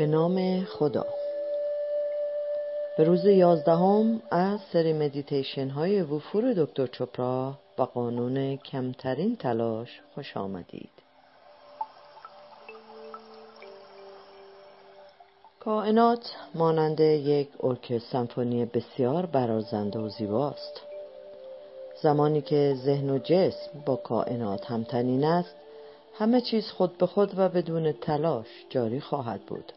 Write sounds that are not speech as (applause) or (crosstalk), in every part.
به نام خدا. به روز یازدهم از سری مدیتیشن های وفور دکتر چوپرا و قانون کمترین تلاش خوش آمدید. کائنات مانند یک ارک سمفونی بسیار برازنده و زیباست. زمانی که ذهن و جسم با کائنات همتنین است همه چیز خود به خود و بدون تلاش جاری خواهد بود.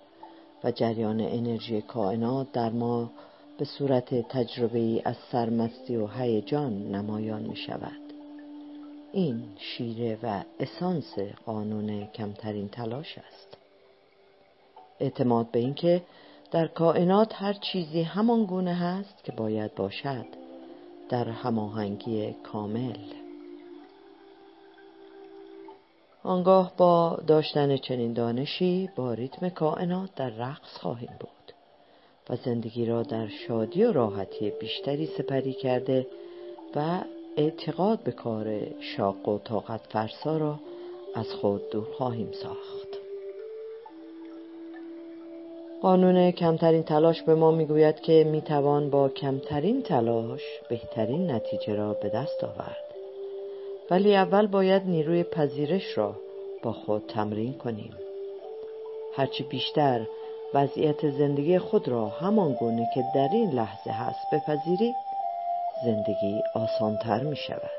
و جریان انرژی کائنات در ما به صورت تجربه ای از سرمستی و هیجان نمایان می شود این شیره و اسانس قانون کمترین تلاش است. اعتماد به اینکه در کائنات هر چیزی همان گونه هست که باید باشد در هماهنگی کامل. آنگاه با داشتن چنین دانشی با ریتم کائنات در رقص خواهیم بود و زندگی را در شادی و راحتی بیشتری سپری کرده و اعتقاد به کار شاق و طاقت فرسا را از خود دور خواهیم ساخت. قانون کمترین تلاش به ما می‌گوید که می‌توان با کمترین تلاش بهترین نتیجه را به دست آورد. ولی اول باید نیروی پذیرش را با خود تمرین کنیم. هرچی بیشتر وضعیت زندگی خود را همان گونه که در این لحظه هست بپذیرید زندگی آسانتر می شود.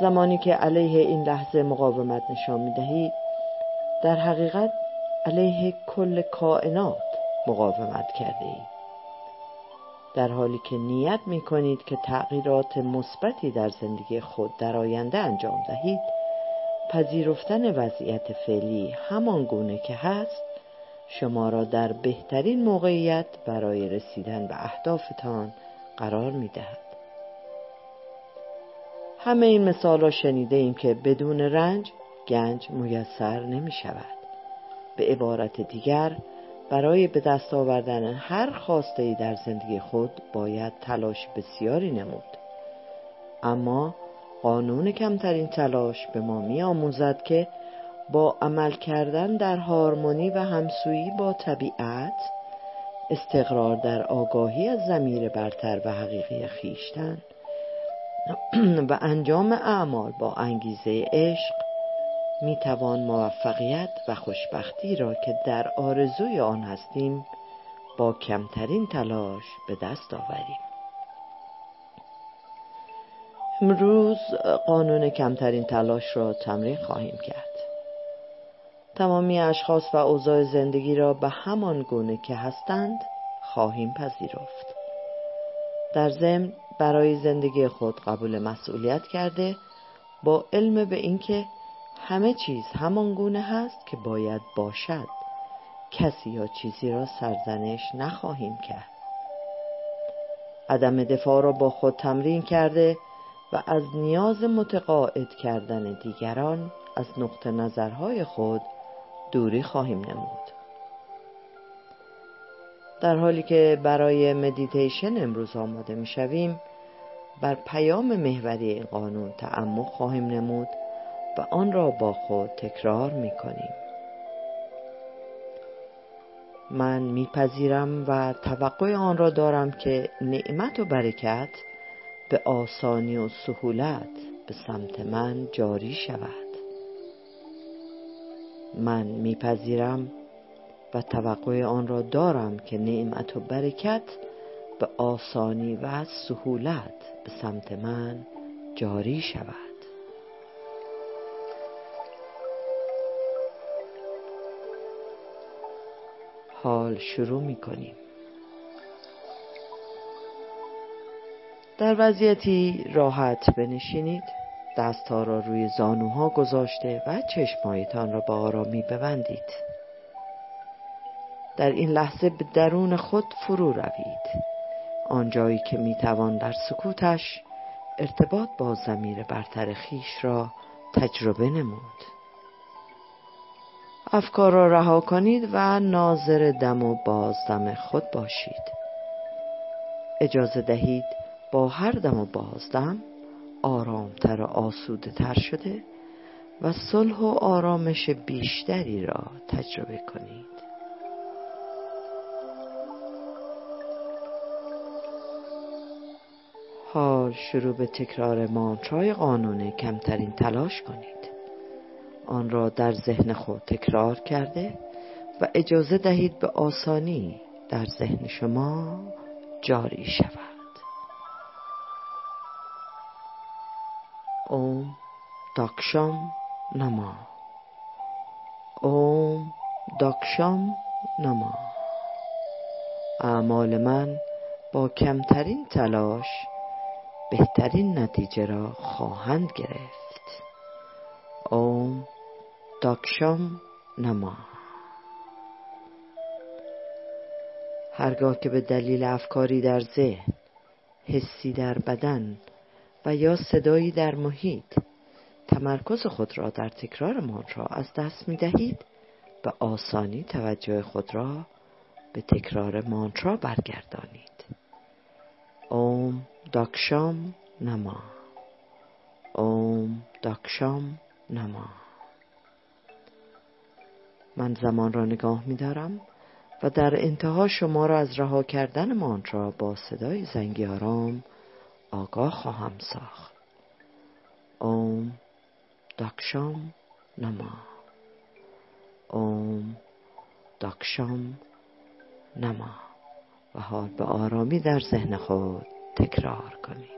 زمانی که علیه این لحظه مقاومت نشان می دهید در حقیقت علیه کل کائنات مقاومت کرده اید در حالی که نیت می کنید که تغییرات مثبتی در زندگی خود در آینده انجام دهید پذیرفتن وضعیت فعلی همان گونه که هست شما را در بهترین موقعیت برای رسیدن به اهدافتان قرار می دهد. همه این مثال را شنیده ایم که بدون رنج گنج میسر نمی شود. به عبارت دیگر برای به دست آوردن هر خواسته ای در زندگی خود باید تلاش بسیاری نمود. اما قانون کمترین تلاش به ما می آموزد که با عمل کردن در هارمونی و همسویی با طبیعت استقرار در آگاهی از زمیر برتر و حقیقی خیشتن (clears throat) و انجام اعمال با انگیزه عشق می توان موفقیت و خوشبختی را که در آرزوی آن هستیم با کمترین تلاش به دست آوریم. امروز قانون کمترین تلاش را تمرین خواهیم کرد. تمامی اشخاص و اوضاع زندگی را به همان گونه که هستند خواهیم پذیرفت. در ضمن برای زندگی خود قبول مسئولیت کرده با علم به اینکه همه چیز همان گونه هست که باید باشد. کسی یا چیزی را سرزنش نخواهیم کرد. عدم دفاع را با خود تمرین کرده و از نیاز متقاعد کردن دیگران از نقطه نظرهای خود دوری خواهیم نمود. در حالی که برای مدیتیشن امروز آماده می شویم بر پیام محوری این قانون تعمق خواهیم نمود. و آن را با خود تکرار می کنیم من میپذیرم و توقع آن را دارم که نعمت و برکت به آسانی و سهولت به سمت من جاری شود. من میپذیرم و توقع آن را دارم که نعمت و برکت به آسانی و سهولت به سمت من جاری شود. حال شروع می کنیم در وضعیتی راحت بنشینید. دستها را روی زانوها گذاشته و چشمایتان را به آرامی ببندید. در این لحظه به درون خود فرو روید. آنجایی که می توان در سکوتش ارتباط با زمیر برتر خیش را تجربه نمود. افکار را رها کنید و ناظر دم و بازدم خود باشید. اجازه دهید با هر دم و بازدم آرامتر و آسوده تر شده و صلح و آرامش بیشتری را تجربه کنید. حال شروع به تکرار مانترای قانون کمترین تلاش کنید. آن را در ذهن خود تکرار کرده و اجازه دهید به آسانی در ذهن شما جاری شود. اوم داکشام نما. اوم داکشام نما. اعمال من با کمترین تلاش بهترین نتیجه را خواهند گرفت. اوم داکشام نما. هرگاه که به دلیل افکاری در ذهن حسی در بدن و یا صدایی در محیط تمرکز خود را در تکرار مانترا از دست می دهید به آسانی توجه خود را به تکرار مانترا برگردانید. اوم داکشام نما. اوم داکشام نما. من زمان را نگاه می دارم و در انتها شما را از رها کردن مانترا با صدای زنگی آرام آگاه خواهم ساخت. اوم داکشام نما. اوم داکشام نما. و حال به آرامی در ذهن خود تکرار کنید.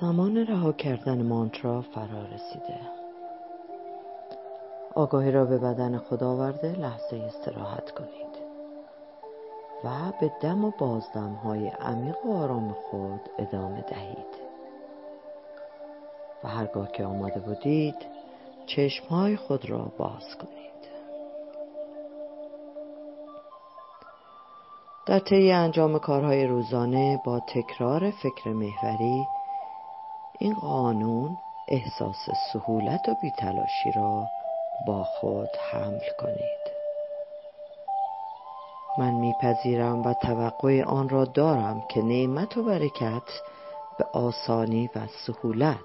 زمان رها کردن مانترا فرا رسیده. آگاهی را به بدن خود آورده لحظه استراحت کنید. و به دم و بازدم های عمیق و آرام خود ادامه دهید. و هرگاه که آماده بودید چشم های خود را باز کنید. در طی انجام کارهای روزانه با تکرار فکر محوری این قانون احساس سهولت و بیتلاشی را با خود حمل کنید. من میپذیرم و توقع آن را دارم که نعمت و برکت به آسانی و سهولت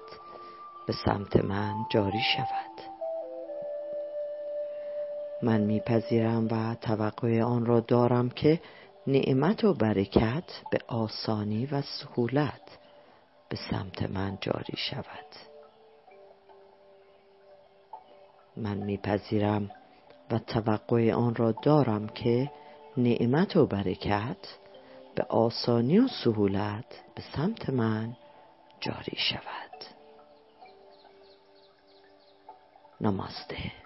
به سمت من جاری شود. من میپذیرم و توقع آن را دارم که نعمت و برکت به آسانی و سهولت به سمت من جاری شود. من میپذیرم و توقع آن را دارم که نعمت و برکت به آسانی و سهولت به سمت من جاری شود. نماسته